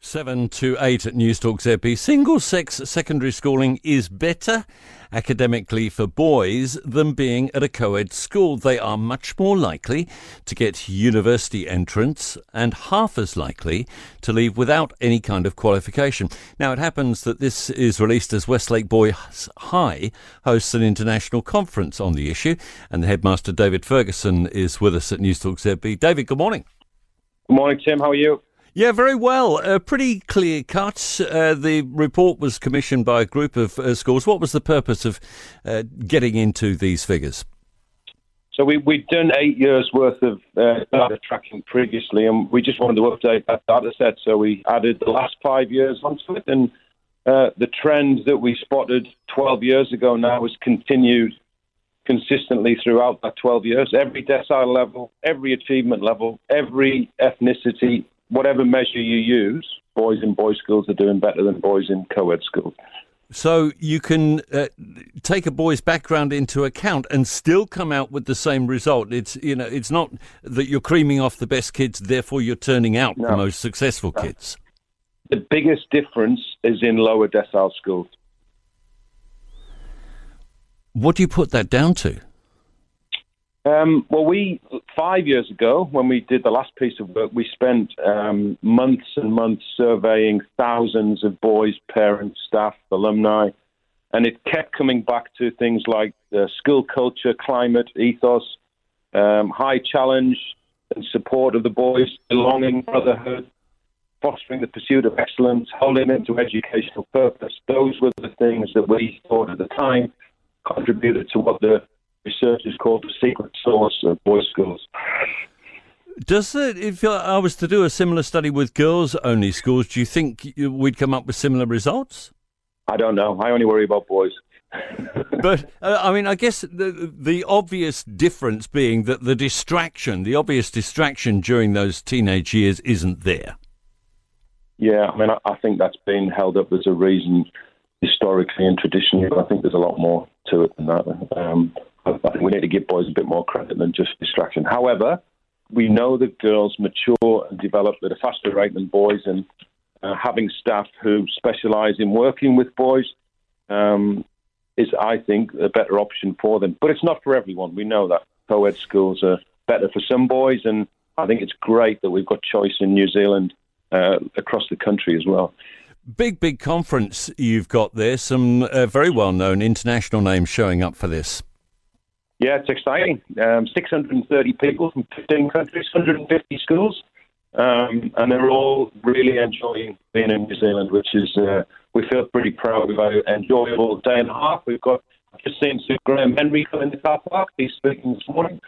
7 to 8 at Newstalk ZB. Single sex secondary schooling is better academically for boys than being at a co ed school. They are much more likely to get university entrance and half as likely to leave without any kind of qualification. Now, it happens that this is released as Westlake Boys High hosts an international conference on the issue, and the headmaster, David Ferguson, is with us at Newstalk ZB. David, good morning. Good morning, Tim. How are you? Yeah, very well. Uh, pretty clear cut. Uh, the report was commissioned by a group of uh, schools. What was the purpose of uh, getting into these figures? So we, we'd done eight years worth of uh, data tracking previously, and we just wanted to update that data set. So we added the last five years onto it, and uh, the trend that we spotted 12 years ago now has continued consistently throughout that 12 years. Every decile level, every achievement level, every ethnicity, whatever measure you use, boys in boys' schools are doing better than boys in co-ed schools. So you can uh, take a boy's background into account and still come out with the same result. It's you know it's not that you're creaming off the best kids, therefore you're turning out no. the most successful no. kids. The biggest difference is in lower decile schools. What do you put that down to? Um, well, we five years ago, when we did the last piece of work, we spent um, months and months surveying thousands of boys, parents, staff, alumni, and it kept coming back to things like school culture, climate, ethos, um, high challenge and support of the boys, belonging, brotherhood, fostering the pursuit of excellence, holding them to educational purpose. Those were the things that we thought at the time contributed to what the research is called the secret sauce of boys' schools. Does it, if I was to do a similar study with girls only schools, do you think we'd come up with similar results? I don't know. I only worry about boys. but uh, I mean, I guess the the obvious difference being that the distraction, the obvious distraction during those teenage years, isn't there. Yeah, I mean, I, I think that's been held up as a reason historically and traditionally, but I think there's a lot more to it than that. Um, we need to give boys a bit more credit than just distraction. However, we know that girls mature and develop at a faster rate than boys, and uh, having staff who specialise in working with boys um, is, I think, a better option for them. But it's not for everyone. We know that co-ed schools are better for some boys, and I think it's great that we've got choice in New Zealand uh, across the country as well. Big, big conference you've got there. Some uh, very well known international names showing up for this. Yeah, it's exciting. Um, 630 people from 15 countries, 150 schools, um, and they're all really enjoying being in New Zealand, which is, uh, we feel pretty proud. Had an enjoyable day and a half. We've got, I've just seen Sir Graham Henry come in the car park. He's speaking this morning.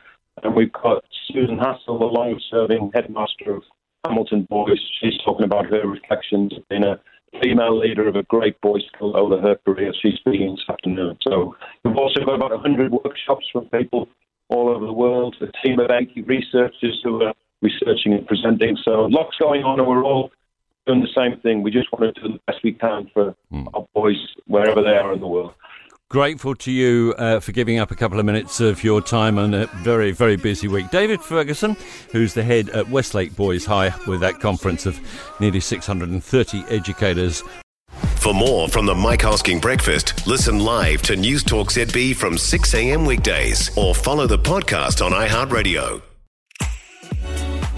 And we've got Susan Hassall, the long serving headmaster of Hamilton Boys. She's talking about her reflections of being a female leader of a great boys' school over her career. She's speaking this afternoon. So we've also got about 100 workshops from people all over the world, a team of 80 researchers who are researching and presenting. So lots going on, and we're all doing the same thing. We just want to do the best we can for mm. our boys wherever they are in the world grateful to you uh, for giving up a couple of minutes of your time on a very, very busy week. David Ferguson, who's the head at Westlake Boys High, with that conference of nearly 630 educators. For more from the Mike Hosking Breakfast, listen live to News Talk ZB from 6 a.m. weekdays or follow the podcast on iHeartRadio.